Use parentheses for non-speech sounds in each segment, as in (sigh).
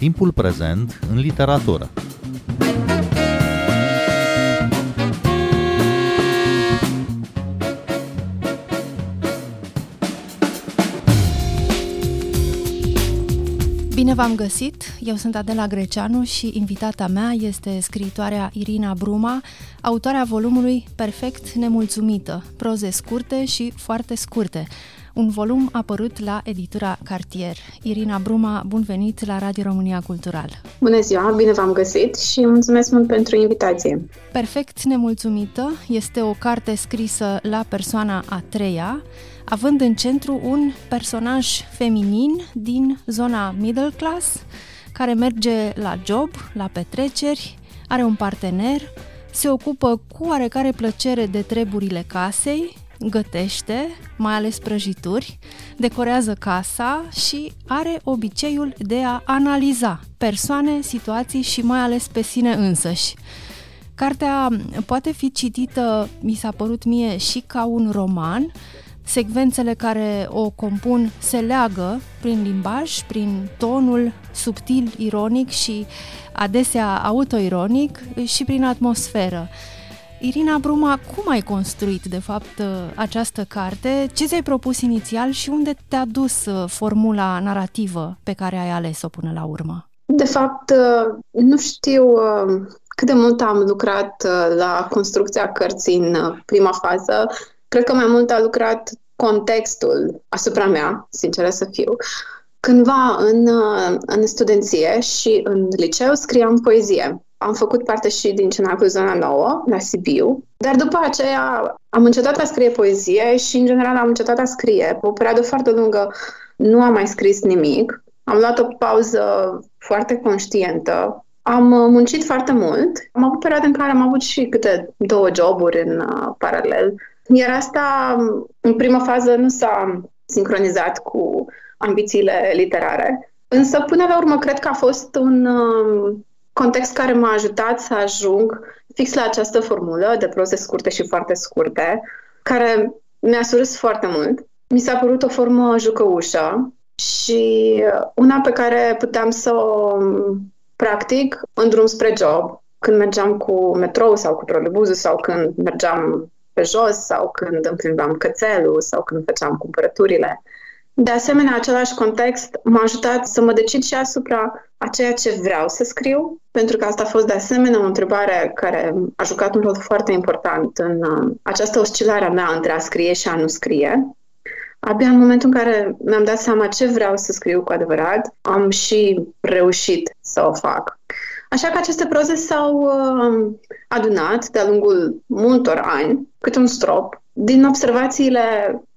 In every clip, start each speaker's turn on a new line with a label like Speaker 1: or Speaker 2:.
Speaker 1: Timpul prezent în literatură.
Speaker 2: Bine v-am găsit! Eu sunt Adela Greceanu și invitata mea este scriitoarea Irina Bruma, autoarea volumului Perfect Nemulțumită, proze scurte și foarte scurte, un volum apărut la editura Cartier. Irina Bruma, bun venit la Radio România Cultural!
Speaker 3: Bună ziua, bine v-am găsit și mulțumesc mult pentru invitație!
Speaker 2: Perfect Nemulțumită este o carte scrisă la persoana a treia, având în centru un personaj feminin din zona middle class, care merge la job, la petreceri, are un partener, se ocupă cu oarecare plăcere de treburile casei, gătește, mai ales prăjituri, decorează casa și are obiceiul de a analiza persoane, situații și mai ales pe sine însăși. Cartea poate fi citită, mi s-a părut mie, și ca un roman, secvențele care o compun se leagă prin limbaj, prin tonul subtil, ironic și adesea autoironic și prin atmosferă. Irina Bruma, cum ai construit, de fapt, această carte? Ce ți-ai propus inițial și unde te-a dus uh, formula narrativă pe care ai ales-o până la urmă?
Speaker 3: De fapt, uh, nu știu uh, cât de mult am lucrat la construcția cărții în prima fază. Cred că mai mult a lucrat contextul asupra mea, sinceră să fiu. Cândva în, în studenție și în liceu scriam poezie am făcut parte și din Cenacul Zona Nouă, la Sibiu, dar după aceea am încetat a scrie poezie și, în general, am încetat a scrie. O perioadă foarte lungă nu am mai scris nimic. Am luat o pauză foarte conștientă. Am muncit foarte mult. Am avut perioade în care am avut și câte două joburi în uh, paralel. Iar asta, în prima fază, nu s-a sincronizat cu ambițiile literare. Însă, până la urmă, cred că a fost un, uh, context care m-a ajutat să ajung fix la această formulă de proze scurte și foarte scurte, care mi-a surâs foarte mult. Mi s-a părut o formă jucăușă și una pe care puteam să o practic în drum spre job, când mergeam cu metrou sau cu trolebuzul sau când mergeam pe jos sau când îmi plimbam cățelul sau când făceam cumpărăturile. De asemenea, același context m-a ajutat să mă decid și asupra a ceea ce vreau să scriu, pentru că asta a fost de asemenea o întrebare care a jucat un rol foarte important în uh, această oscilare a mea între a scrie și a nu scrie. Abia în momentul în care mi-am dat seama ce vreau să scriu cu adevărat, am și reușit să o fac. Așa că aceste proze s-au uh, adunat de-a lungul multor ani, cât un strop, din observațiile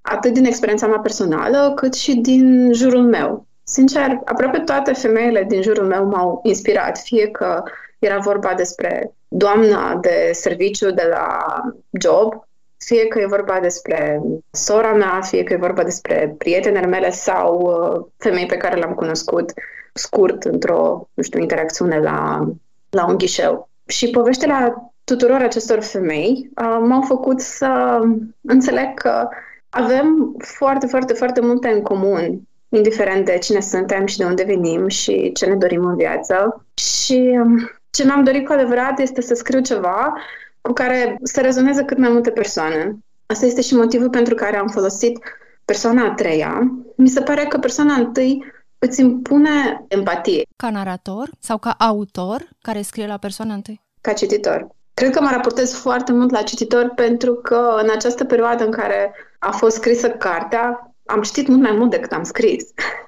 Speaker 3: atât din experiența mea personală, cât și din jurul meu. Sincer, aproape toate femeile din jurul meu m-au inspirat, fie că era vorba despre doamna de serviciu de la job, fie că e vorba despre sora mea, fie că e vorba despre prietenele mele sau uh, femei pe care le-am cunoscut scurt într-o, nu știu, interacțiune la, la un ghișeu. Și poveștile tuturor acestor femei uh, m-au făcut să înțeleg că avem foarte, foarte, foarte multe în comun, indiferent de cine suntem și de unde venim și ce ne dorim în viață. Și um, ce mi-am dorit cu adevărat este să scriu ceva cu care să rezoneze cât mai multe persoane. Asta este și motivul pentru care am folosit persoana a treia. Mi se pare că persoana întâi îți impune empatie.
Speaker 2: Ca narator sau ca autor care scrie la persoana întâi?
Speaker 3: Ca cititor. Cred că mă raportez foarte mult la cititor pentru că în această perioadă în care a fost scrisă cartea, am citit mult mai mult decât am scris.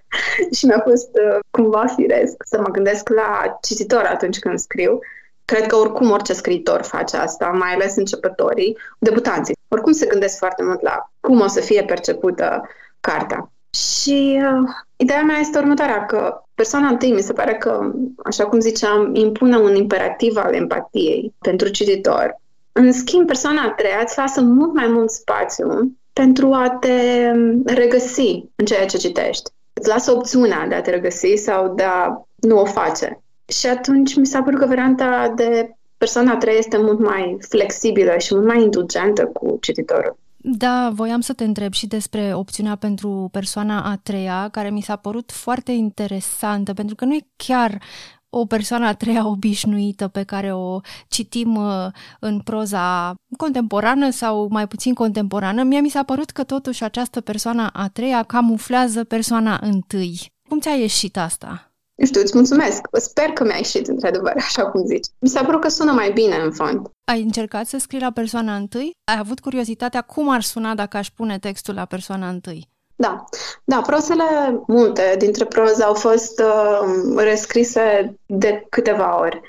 Speaker 3: (laughs) și mi-a fost uh, cumva firesc să mă gândesc la cititor atunci când scriu. Cred că oricum orice scriitor face asta, mai ales începătorii, debutanții. Oricum se gândesc foarte mult la cum o să fie percepută cartea. Și uh, ideea mea este următoarea, că persoana întâi mi se pare că, așa cum ziceam, impune un imperativ al empatiei pentru cititor. În schimb, persoana a treia îți lasă mult mai mult spațiu pentru a te regăsi în ceea ce citești. Îți lasă opțiunea de a te regăsi sau de a nu o face. Și atunci mi s-a părut că varianta de persoana a treia este mult mai flexibilă și mult mai indulgentă cu cititorul.
Speaker 2: Da, voiam să te întreb și despre opțiunea pentru persoana a treia, care mi s-a părut foarte interesantă, pentru că nu e chiar o persoană a treia obișnuită pe care o citim uh, în proza contemporană sau mai puțin contemporană, mie mi s-a părut că totuși această persoană a treia camuflează persoana întâi. Cum ți-a ieșit asta?
Speaker 3: Nu știu, îți mulțumesc. Sper că mi-a ieșit într-adevăr, așa cum zici. Mi s-a părut că sună mai bine, în fond.
Speaker 2: Ai încercat să scrii la persoana întâi? Ai avut curiozitatea cum ar suna dacă aș pune textul la persoana întâi?
Speaker 3: Da, da, prozele multe dintre proze au fost uh, rescrise de câteva ori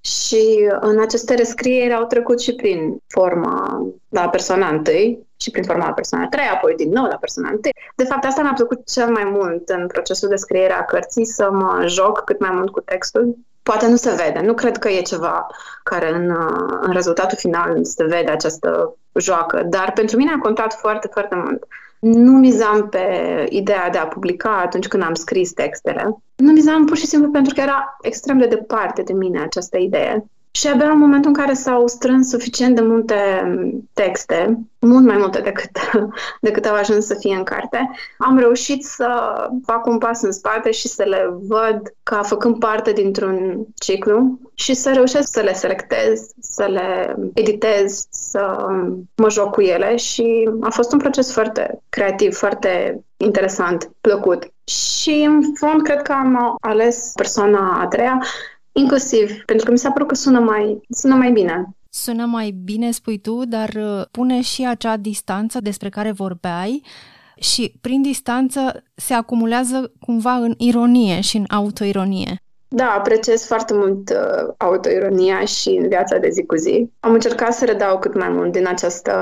Speaker 3: și în aceste rescrieri au trecut și prin forma la persoana întâi și prin forma la persoana a treia, apoi din nou la persoana întâi. De fapt, asta mi-a plăcut cel mai mult în procesul de scriere a cărții, să mă joc cât mai mult cu textul. Poate nu se vede, nu cred că e ceva care în, în rezultatul final se vede această joacă, dar pentru mine a contat foarte, foarte mult. Nu mizam pe ideea de a publica atunci când am scris textele. Nu mizam pur și simplu pentru că era extrem de departe de mine această idee. Și abia în momentul în care s-au strâns suficient de multe texte, mult mai multe decât, (laughs) decât au ajuns să fie în carte, am reușit să fac un pas în spate și să le văd ca făcând parte dintr-un ciclu și să reușesc să le selectez, să le editez, să mă joc cu ele și a fost un proces foarte creativ, foarte interesant, plăcut. Și în fond cred că am ales persoana a treia inclusiv, pentru că mi s-a părut că sună mai, sună mai bine.
Speaker 2: Sună mai bine, spui tu, dar uh, pune și acea distanță despre care vorbeai și prin distanță se acumulează cumva în ironie și în autoironie.
Speaker 3: Da, apreciez foarte mult uh, autoironia și în viața de zi cu zi. Am încercat să redau cât mai mult din această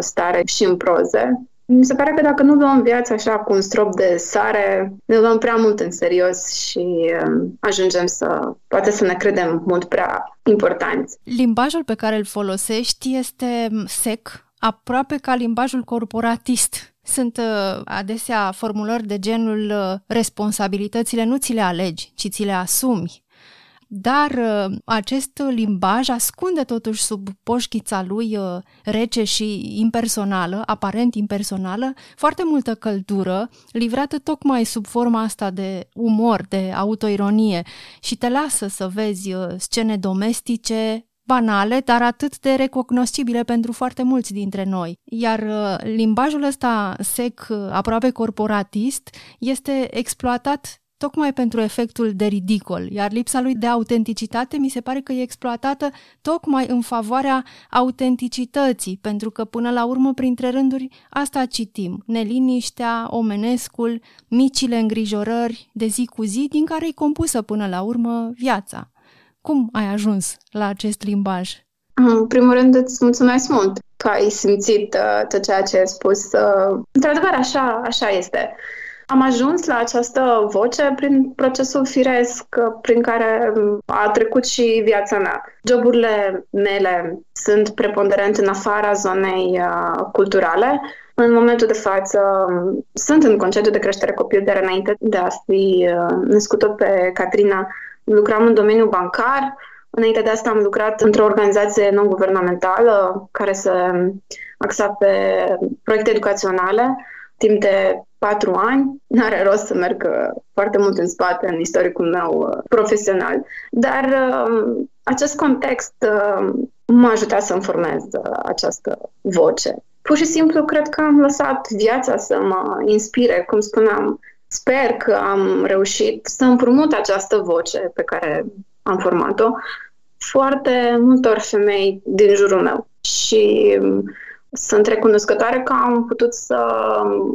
Speaker 3: stare și în proze mi se pare că dacă nu luăm viața așa cu un strop de sare, ne luăm prea mult în serios și um, ajungem să, poate să ne credem mult prea importanți.
Speaker 2: Limbajul pe care îl folosești este sec, aproape ca limbajul corporatist. Sunt uh, adesea formulări de genul uh, responsabilitățile nu ți le alegi, ci ți le asumi dar uh, acest limbaj ascunde totuși sub poșchița lui uh, rece și impersonală, aparent impersonală, foarte multă căldură, livrată tocmai sub forma asta de umor, de autoironie și te lasă să vezi uh, scene domestice, banale, dar atât de recognoscibile pentru foarte mulți dintre noi. Iar limbajul ăsta sec, aproape corporatist, este exploatat tocmai pentru efectul de ridicol, iar lipsa lui de autenticitate mi se pare că e exploatată tocmai în favoarea autenticității, pentru că până la urmă, printre rânduri, asta citim, neliniștea, omenescul, micile îngrijorări de zi cu zi, din care e compusă până la urmă viața. Cum ai ajuns la acest limbaj?
Speaker 3: În primul rând îți mulțumesc mult că ai simțit uh, tot ceea ce ai spus. Uh, într-adevăr, așa, așa este. Am ajuns la această voce prin procesul firesc prin care a trecut și viața mea. Joburile mele sunt preponderent în afara zonei uh, culturale. În momentul de față sunt în concediu de creștere copil, dar înainte de a fi uh, născută pe Catrina, lucram în domeniul bancar. Înainte de asta am lucrat într-o organizație non-guvernamentală care se axa pe proiecte educaționale timp de patru ani. N-are rost să merg uh, foarte mult în spate în istoricul meu uh, profesional, dar uh, acest context m-a ajutat să-mi formez această voce. Pur și simplu, cred că am lăsat viața să mă inspire, cum spuneam. Sper că am reușit să împrumut această voce pe care am format-o foarte multor femei din jurul meu. Și sunt recunoscătoare că am putut să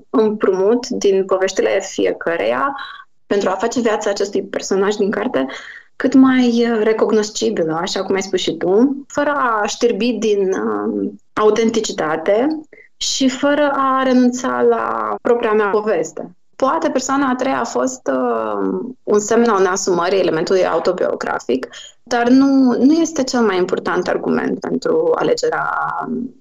Speaker 3: împrumut din poveștile fiecăreia pentru a face viața acestui personaj din carte cât mai recognoscibilă, așa cum ai spus și tu, fără a știrbi din uh, autenticitate și fără a renunța la propria mea poveste. Poate persoana a treia a fost uh, un semn al neasumării elementului autobiografic, dar nu, nu este cel mai important argument pentru alegerea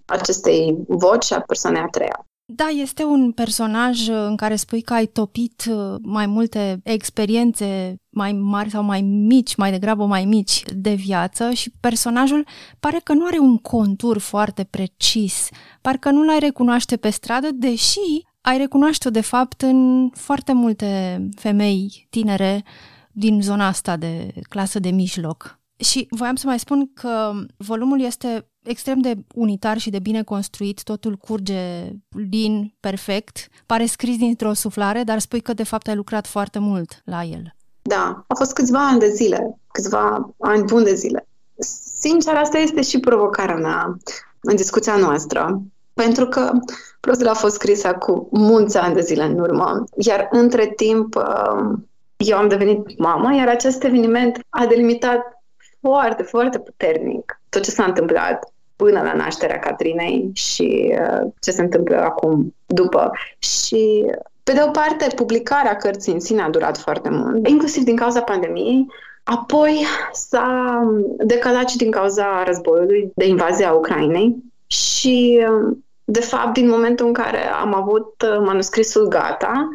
Speaker 3: acestei voci a persoanei a treia.
Speaker 2: Da, este un personaj uh, în care spui că ai topit uh, mai multe experiențe mai mari sau mai mici, mai degrabă mai mici de viață și personajul pare că nu are un contur foarte precis, parcă nu l-ai recunoaște pe stradă, deși ai recunoaște-o de fapt în foarte multe femei tinere din zona asta de clasă de mijloc. Și voiam să mai spun că volumul este extrem de unitar și de bine construit, totul curge lin, perfect, pare scris dintr-o suflare, dar spui că de fapt ai lucrat foarte mult la el.
Speaker 3: Da, a fost câțiva ani de zile, câțiva ani buni de zile. Sincer, asta este și provocarea mea în discuția noastră, pentru că prozele a fost scrisă cu mulți ani de zile în urmă, iar între timp um, eu am devenit mamă, iar acest eveniment a delimitat foarte, foarte puternic tot ce s-a întâmplat până la nașterea Catrinei și uh, ce se întâmplă acum după. Și pe de o parte, publicarea cărții în sine a durat foarte mult, inclusiv din cauza pandemiei, Apoi s-a decalat și din cauza războiului de invazie a Ucrainei și, de fapt, din momentul în care am avut uh, manuscrisul gata,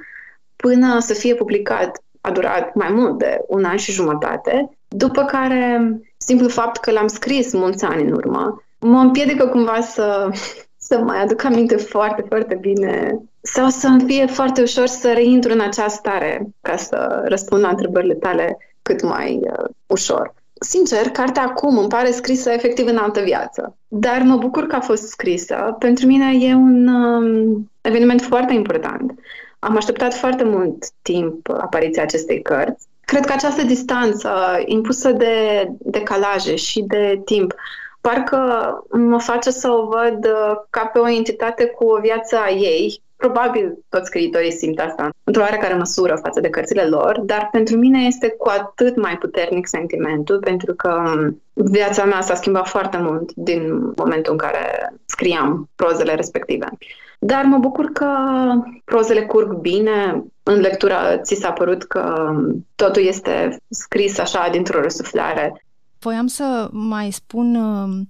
Speaker 3: până să fie publicat, a durat mai mult de un an și jumătate, după care, simplu fapt că l-am scris mulți ani în urmă, mă împiedică cumva să, (laughs) să mai aduc aminte foarte, foarte bine sau să-mi fie foarte ușor să reintru în această stare ca să răspund la întrebările tale cât mai uh, ușor. Sincer, cartea acum îmi pare scrisă efectiv în altă viață, dar mă bucur că a fost scrisă. Pentru mine e un um, eveniment foarte important. Am așteptat foarte mult timp apariția acestei cărți. Cred că această distanță impusă de decalaje și de timp parcă mă face să o văd uh, ca pe o entitate cu o viață a ei. Probabil toți scriitorii simt asta într-o oarecare măsură față de cărțile lor, dar pentru mine este cu atât mai puternic sentimentul, pentru că um, viața mea s-a schimbat foarte mult din momentul în care scriam prozele respective. Dar mă bucur că prozele curg bine. În lectură ți s-a părut că um, totul este scris așa dintr-o răsuflare
Speaker 2: Voiam să mai spun um,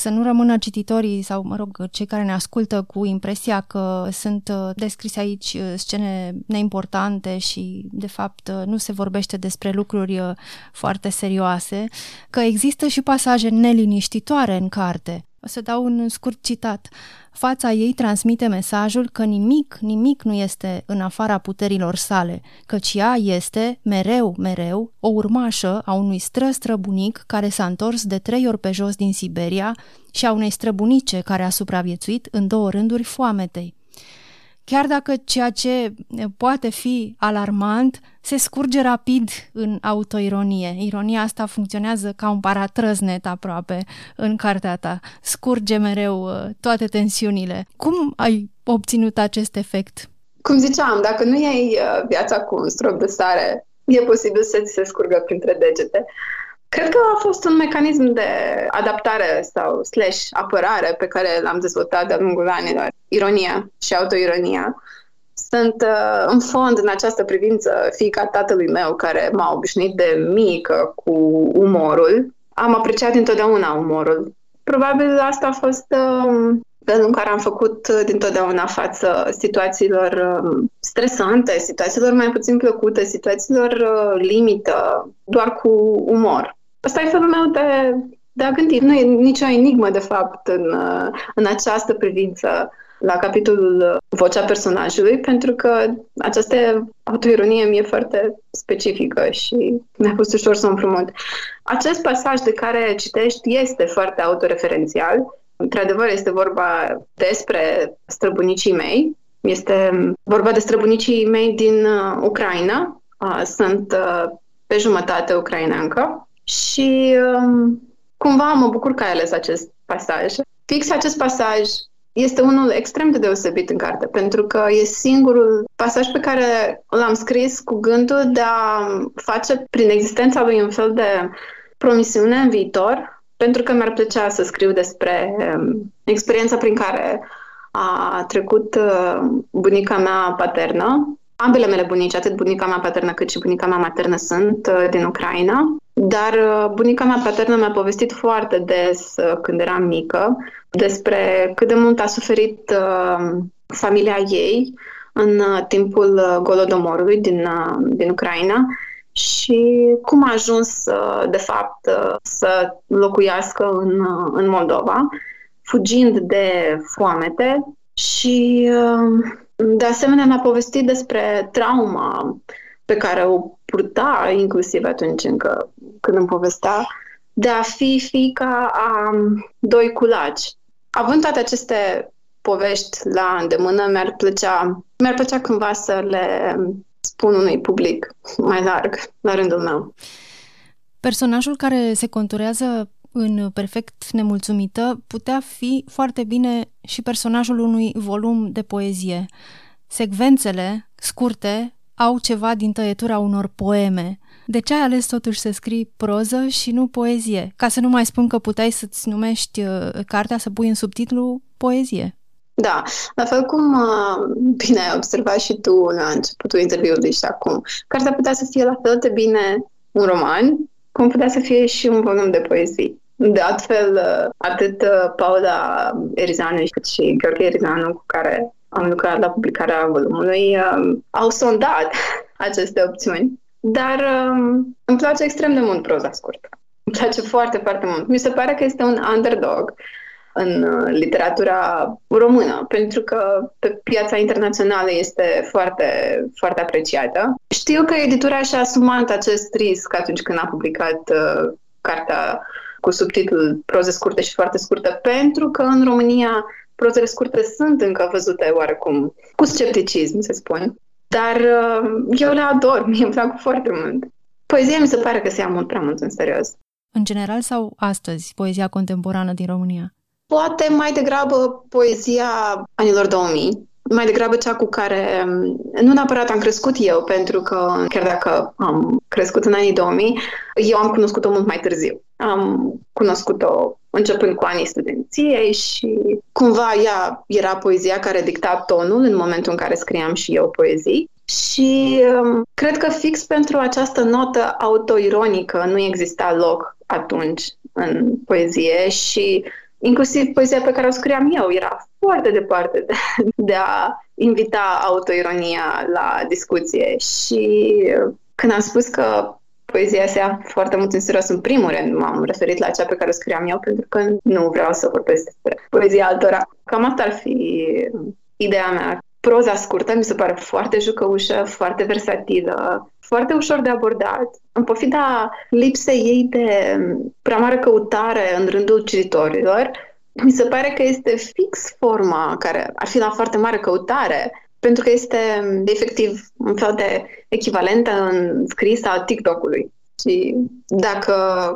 Speaker 2: să nu rămână cititorii sau, mă rog, cei care ne ascultă cu impresia că sunt uh, descrise aici uh, scene neimportante și, de fapt, uh, nu se vorbește despre lucruri foarte serioase, că există și pasaje neliniștitoare în carte. O să dau un scurt citat. Fața ei transmite mesajul că nimic, nimic nu este în afara puterilor sale, căci ea este, mereu, mereu, o urmașă a unui stră-străbunic care s-a întors de trei ori pe jos din Siberia și a unei străbunice care a supraviețuit în două rânduri foametei. Chiar dacă ceea ce poate fi alarmant se scurge rapid în autoironie. Ironia asta funcționează ca un paratrăznet aproape în cartea ta. Scurge mereu uh, toate tensiunile. Cum ai obținut acest efect?
Speaker 3: Cum ziceam, dacă nu iei uh, viața cu un strop de sare, e posibil să ți se scurgă printre degete. Cred că a fost un mecanism de adaptare sau slash apărare pe care l-am dezvoltat de-a lungul anilor. Ironia și autoironia. Sunt uh, în fond în această privință fiica tatălui meu care m-a obișnuit de mică cu umorul. Am apreciat întotdeauna umorul. Probabil asta a fost uh, felul în care am făcut uh, dintotdeauna față situațiilor uh, stresante, situațiilor mai puțin plăcute, situațiilor uh, limită, doar cu umor. Asta e felul meu de, de a gândi. Nu e nicio enigmă, de fapt, în, în această privință la capitolul Vocea personajului, pentru că această autoironie mi-e foarte specifică și mi-a fost ușor să o împrumut. Acest pasaj de care citești este foarte autoreferențial. Într-adevăr, este vorba despre străbunicii mei. Este vorba de străbunicii mei din uh, Ucraina. Uh, sunt uh, pe jumătate ucraineancă și um, cumva mă bucur că ai ales acest pasaj. Fix acest pasaj este unul extrem de deosebit în carte, pentru că e singurul pasaj pe care l-am scris cu gândul de a face prin existența lui un fel de promisiune în viitor, pentru că mi-ar plăcea să scriu despre um, experiența prin care a trecut uh, bunica mea paternă. Ambele mele bunici, atât bunica mea paternă cât și bunica mea maternă, sunt uh, din Ucraina dar uh, bunica mea paternă mi-a povestit foarte des, uh, când eram mică, despre cât de mult a suferit uh, familia ei în uh, timpul uh, Golodomorului din, uh, din Ucraina și cum a ajuns, de fapt, să locuiască în, în Moldova, fugind de foamete și, de asemenea, ne-a povestit despre trauma pe care o purta, inclusiv atunci încă când îmi povestea, de a fi fica a doi culaci. Având toate aceste povești la îndemână, mi-ar plăcea, mi-ar plăcea cândva să le spun unui public mai larg, la rândul meu.
Speaker 2: Personajul care se conturează în Perfect Nemulțumită putea fi foarte bine și personajul unui volum de poezie. Secvențele scurte au ceva din tăietura unor poeme. De ce ai ales totuși să scrii proză și nu poezie? Ca să nu mai spun că puteai să-ți numești uh, cartea să pui în subtitlu poezie.
Speaker 3: Da, la fel cum uh, bine ai observat și tu la începutul interviului și acum. Cartea putea să fie la fel de bine un roman, cum putea să fie și un volum de poezii. De altfel, uh, atât Paula Erizanu cât și Gheorghe Erizanu, cu care am lucrat la publicarea volumului, au sondat (laughs) aceste opțiuni. Dar îmi place extrem de mult proza scurtă. Îmi place foarte, foarte mult. Mi se pare că este un underdog în uh, literatura română, pentru că pe piața internațională este foarte, foarte apreciată. Știu că editura și-a asumat acest risc atunci când a publicat uh, cartea cu subtitlul Proze scurte și foarte scurte, pentru că în România prozele scurte sunt încă văzute oarecum cu scepticism, se spune. Dar uh, eu le ador, (laughs) mie îmi plac foarte mult. Poezia mi se pare că se ia mult prea mult în serios.
Speaker 2: În general sau astăzi, poezia contemporană din România?
Speaker 3: Poate mai degrabă poezia anilor 2000, mai degrabă cea cu care nu neapărat am crescut eu, pentru că chiar dacă am crescut în anii 2000, eu am cunoscut-o mult mai târziu. Am cunoscut-o începând cu anii studenției și cumva ea era poezia care dicta tonul în momentul în care scriam și eu poezii. Și um, cred că fix pentru această notă autoironică nu exista loc atunci în poezie și inclusiv poezia pe care o scriam eu era foarte departe de, de a invita autoironia la discuție și când am spus că poezia se ia foarte mult în serios în primul rând, m-am referit la cea pe care o scriam eu pentru că nu vreau să vorbesc despre poezia altora. Cam asta ar fi ideea mea. Proza scurtă mi se pare foarte jucăușă, foarte versatilă, foarte ușor de abordat. În pofida lipsei ei de prea mare căutare în rândul cititorilor, mi se pare că este fix forma care ar fi la foarte mare căutare, pentru că este efectiv un fel de echivalentă în scris al TikTok-ului. Și dacă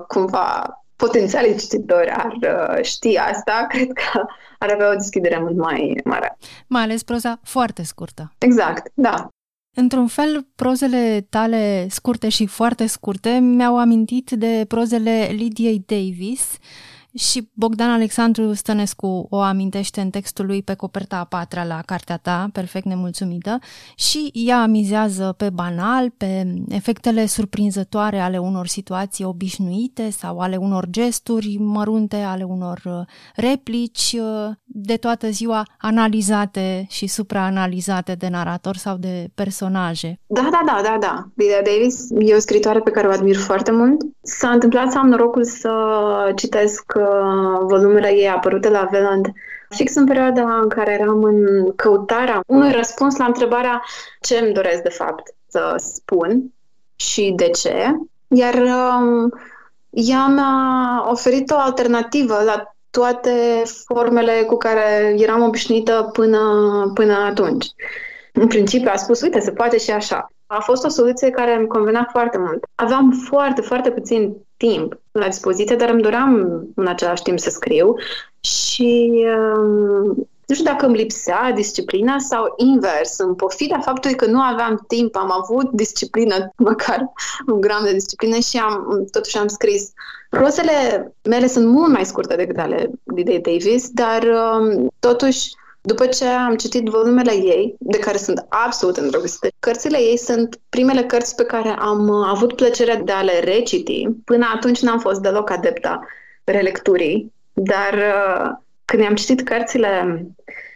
Speaker 3: cumva potențialii cititori ar uh, ști asta, (laughs) cred că ar avea o deschidere mult mai mare.
Speaker 2: Mai ales proza foarte scurtă.
Speaker 3: Exact, da.
Speaker 2: Într-un fel, prozele tale scurte și foarte scurte mi-au amintit de prozele Lidiei Davis, și Bogdan Alexandru Stănescu o amintește în textul lui pe coperta a patra la cartea ta, perfect nemulțumită, și ea mizează pe banal, pe efectele surprinzătoare ale unor situații obișnuite sau ale unor gesturi mărunte, ale unor uh, replici uh, de toată ziua analizate și supraanalizate de narator sau de personaje.
Speaker 3: Da, da, da, da, da. Lydia Davis e o scritoare pe care o admir foarte mult. S-a întâmplat să am norocul să citesc volumele ei apărute la Veland fix în perioada în care eram în căutarea unui răspuns la întrebarea ce îmi doresc de fapt să spun și de ce. Iar um, ea mi-a oferit o alternativă la toate formele cu care eram obișnuită până, până atunci. În principiu a spus, uite, se poate și așa. A fost o soluție care îmi convenea foarte mult. Aveam foarte, foarte puțin timp la dispoziție, dar îmi doream în același timp să scriu și um, nu știu dacă îmi lipsea disciplina sau invers, în pofida faptului că nu aveam timp, am avut disciplină, măcar un gram de disciplină și am, totuși am scris. Rozele mele sunt mult mai scurte decât ale Lidei Davis, dar um, totuși după ce am citit volumele ei, de care sunt absolut îndrăgostită, cărțile ei sunt primele cărți pe care am uh, avut plăcerea de a le reciti. Până atunci n-am fost deloc adepta relecturii, dar uh, când am citit cărțile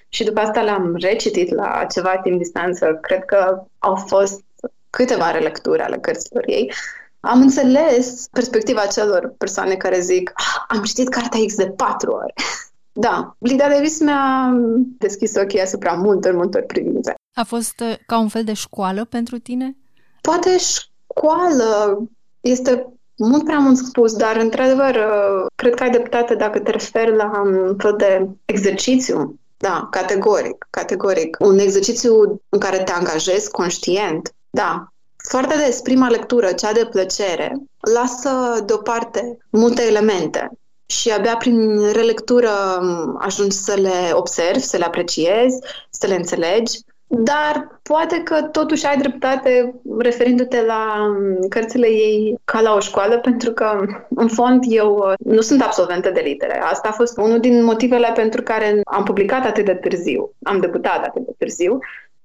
Speaker 3: și după asta l-am recitit la ceva timp distanță. Cred că au fost câteva relecturi ale cărților ei. Am înțeles perspectiva celor persoane care zic ah, am citit cartea X de patru ori. (laughs) da, Lida Davis mi-a deschis ochii asupra multor, multor privințe.
Speaker 2: A fost uh, ca un fel de școală pentru tine?
Speaker 3: Poate școală este mult prea mult spus, dar într-adevăr uh, cred că ai dreptate dacă te referi la un fel de exercițiu. Da, categoric, categoric. Un exercițiu în care te angajezi conștient. Da, foarte des, prima lectură, cea de plăcere, lasă deoparte multe elemente și abia prin relectură um, ajungi să le observi, să le apreciezi, să le înțelegi dar poate că totuși ai dreptate referindu-te la um, cărțile ei ca la o școală, pentru că, în fond, eu uh, nu sunt absolventă de litere. Asta a fost unul din motivele pentru care am publicat atât de târziu, am debutat atât de târziu.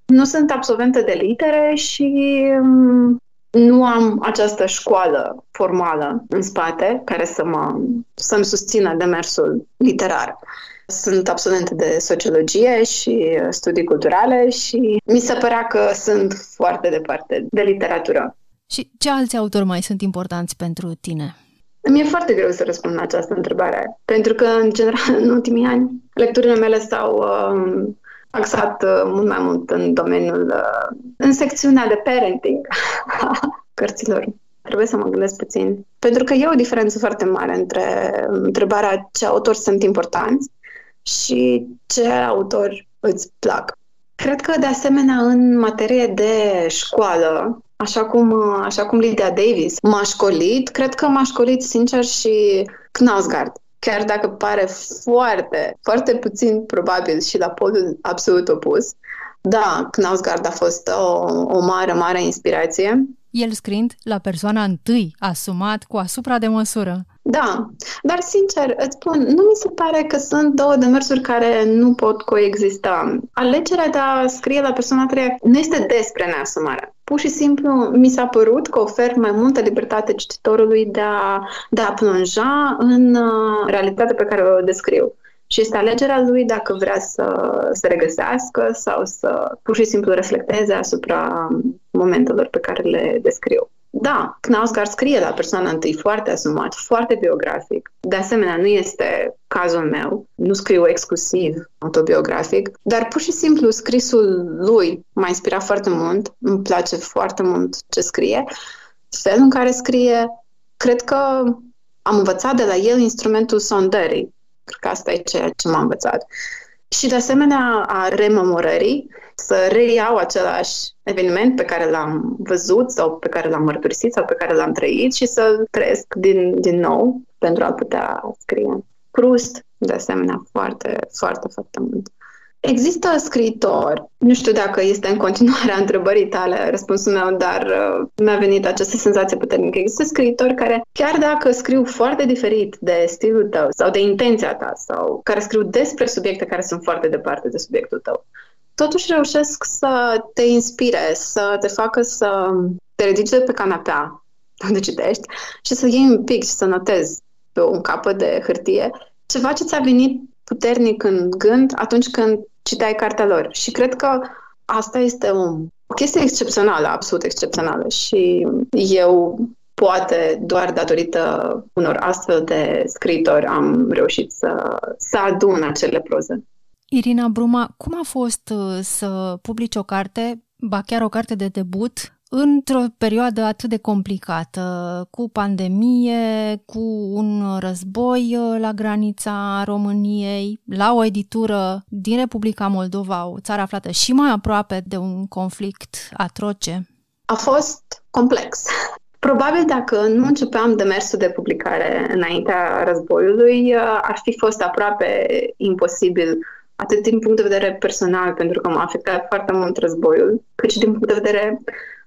Speaker 3: Nu sunt absolventă de litere și um, nu am această școală formală în spate care să mă, să-mi susțină demersul literar. Sunt absolventă de sociologie și studii culturale și mi se părea că sunt foarte departe de literatură.
Speaker 2: Și ce alți autori mai sunt importanți pentru tine?
Speaker 3: Mi-e foarte greu să răspund la această întrebare, pentru că, în general, în ultimii ani, lecturile mele s-au uh, axat uh, mult mai mult în domeniul, uh, în secțiunea de parenting (laughs) cărților. Trebuie să mă gândesc puțin. Pentru că e o diferență foarte mare între întrebarea ce autori sunt importanți și ce autori îți plac. Cred că, de asemenea, în materie de școală, așa cum, așa cum Lydia Davis m-a școlit, cred că m-a școlit, sincer, și Knausgard. Chiar dacă pare foarte, foarte puțin probabil și la polul absolut opus, da, Knausgard a fost o, o mare, mare inspirație.
Speaker 2: El scriind la persoana întâi, asumat, cu asupra de măsură.
Speaker 3: Da, dar sincer, îți spun, nu mi se pare că sunt două demersuri care nu pot coexista. Alegerea de a scrie la persoana treia nu este despre neasumare. Pur și simplu mi s-a părut că ofer mai multă libertate cititorului de a, de a plonja în uh, realitatea pe care o descriu. Și este alegerea lui dacă vrea să se regăsească sau să pur și simplu reflecteze asupra momentelor pe care le descriu. Da, Knausgaard scrie la persoana întâi foarte asumat, foarte biografic. De asemenea, nu este cazul meu, nu scriu exclusiv autobiografic, dar pur și simplu scrisul lui m-a inspirat foarte mult, îmi place foarte mult ce scrie. Felul în care scrie, cred că am învățat de la el instrumentul sondării. Cred că asta e ceea ce m-a învățat. Și de asemenea a rememorării, să reiau același eveniment pe care l-am văzut sau pe care l-am mărturisit sau pe care l-am trăit și să trăiesc din, din nou pentru a putea scrie. Proust, de asemenea, foarte, foarte, foarte mult. Există scriitori, nu știu dacă este în continuare a întrebării tale răspunsul meu, dar uh, mi-a venit această senzație puternică. Există scriitori care, chiar dacă scriu foarte diferit de stilul tău sau de intenția ta sau care scriu despre subiecte care sunt foarte departe de subiectul tău, totuși reușesc să te inspire, să te facă să te ridici de pe canapea unde citești și să iei un pic și să notezi pe un capăt de hârtie ceva ce ți-a venit puternic în gând atunci când citeai cartea lor. Și cred că asta este o, o chestie excepțională, absolut excepțională. Și eu poate doar datorită unor astfel de scriitori am reușit să, să adun acele proze.
Speaker 2: Irina Bruma, cum a fost uh, să publici o carte, ba chiar o carte de debut, într-o perioadă atât de complicată, cu pandemie, cu un război uh, la granița României, la o editură din Republica Moldova, o țară aflată și mai aproape de un conflict atroce?
Speaker 3: A fost complex. Probabil dacă nu începeam demersul de publicare înaintea războiului, uh, ar fi fost aproape imposibil atât din punct de vedere personal, pentru că m-a afectat foarte mult războiul, cât și din punct de vedere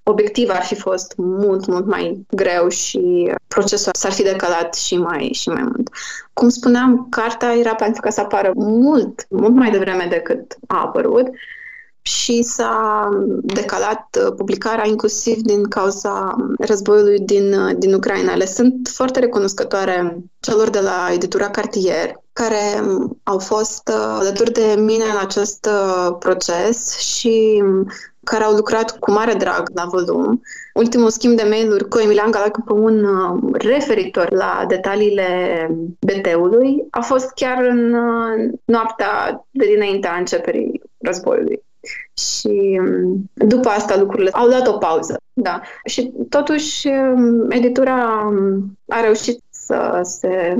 Speaker 3: obiectiv ar fi fost mult, mult mai greu și procesul s-ar fi decalat și mai, și mai mult. Cum spuneam, cartea era pentru că să apară mult, mult mai devreme decât a apărut și s-a decalat publicarea inclusiv din cauza războiului din, din Ucraina. Le sunt foarte recunoscătoare celor de la editura Cartier care au fost uh, alături de mine în acest uh, proces și care au lucrat cu mare drag la volum. Ultimul schimb de mail-uri cu Emilian un uh, referitor la detaliile BT-ului a fost chiar în noaptea de dinaintea începerii războiului. Și um, după asta lucrurile au dat o pauză. Da. Și totuși um, editura um, a reușit să se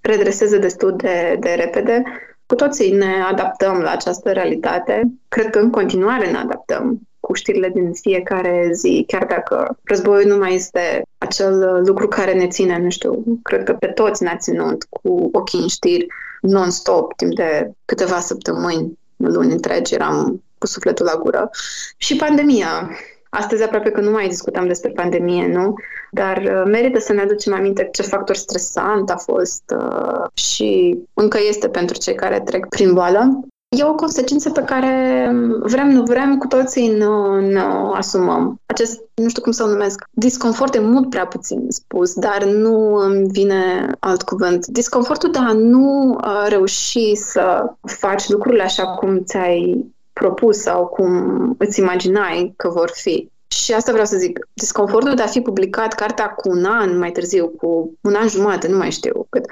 Speaker 3: redreseze destul de, de repede. Cu toții ne adaptăm la această realitate. Cred că în continuare ne adaptăm cu știrile din fiecare zi, chiar dacă războiul nu mai este acel lucru care ne ține, nu știu, cred că pe toți ne-a ținut cu ochii în știri non-stop timp de câteva săptămâni, luni întregi, eram cu sufletul la gură. Și pandemia. Astăzi aproape că nu mai discutăm despre pandemie, nu? Dar uh, merită să ne aducem aminte ce factor stresant a fost uh, și încă este pentru cei care trec prin boală. E o consecință pe care um, vrem, nu vrem, cu toții nu, nu asumăm. Acest, nu știu cum să o numesc, disconfort e mult prea puțin spus, dar nu îmi vine alt cuvânt. Disconfortul de a nu uh, reuși să faci lucrurile așa cum ți-ai propus sau cum îți imaginai că vor fi. Și asta vreau să zic. Disconfortul de a fi publicat cartea cu un an mai târziu, cu un an jumate, nu mai știu cât,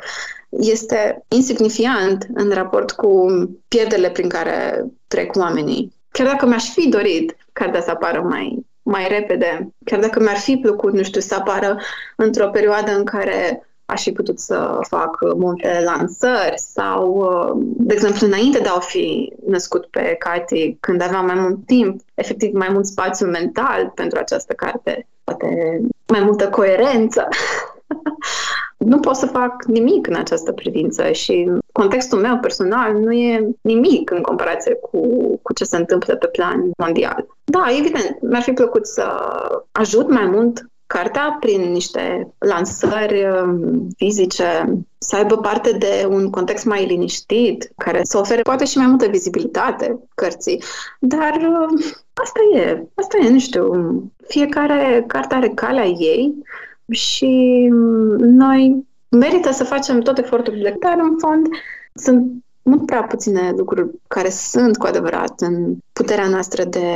Speaker 3: este insignifiant în raport cu pierderile prin care trec oamenii. Chiar dacă mi-aș fi dorit cartea să apară mai, mai repede, chiar dacă mi-ar fi plăcut, nu știu, să apară într-o perioadă în care aș fi putut să fac multe lansări sau, de exemplu, înainte de a fi născut pe Cati, când aveam mai mult timp, efectiv mai mult spațiu mental pentru această carte, poate mai multă coerență. (laughs) nu pot să fac nimic în această privință și contextul meu personal nu e nimic în comparație cu, cu ce se întâmplă pe plan mondial. Da, evident, mi-ar fi plăcut să ajut mai mult cartea prin niște lansări um, fizice, să aibă parte de un context mai liniștit, care să ofere poate și mai multă vizibilitate cărții. Dar um, asta e, asta e, nu știu, fiecare carte are calea ei și um, noi merită să facem tot eforturile, dar în fond sunt mult prea puține lucruri care sunt cu adevărat în puterea noastră de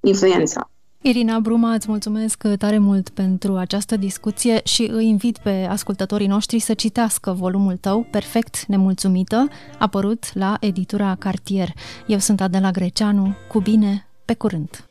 Speaker 3: influență.
Speaker 2: Irina Bruma, îți mulțumesc tare mult pentru această discuție și îi invit pe ascultătorii noștri să citească volumul tău, Perfect Nemulțumită, apărut la editura Cartier. Eu sunt Adela Greceanu, cu bine, pe curând!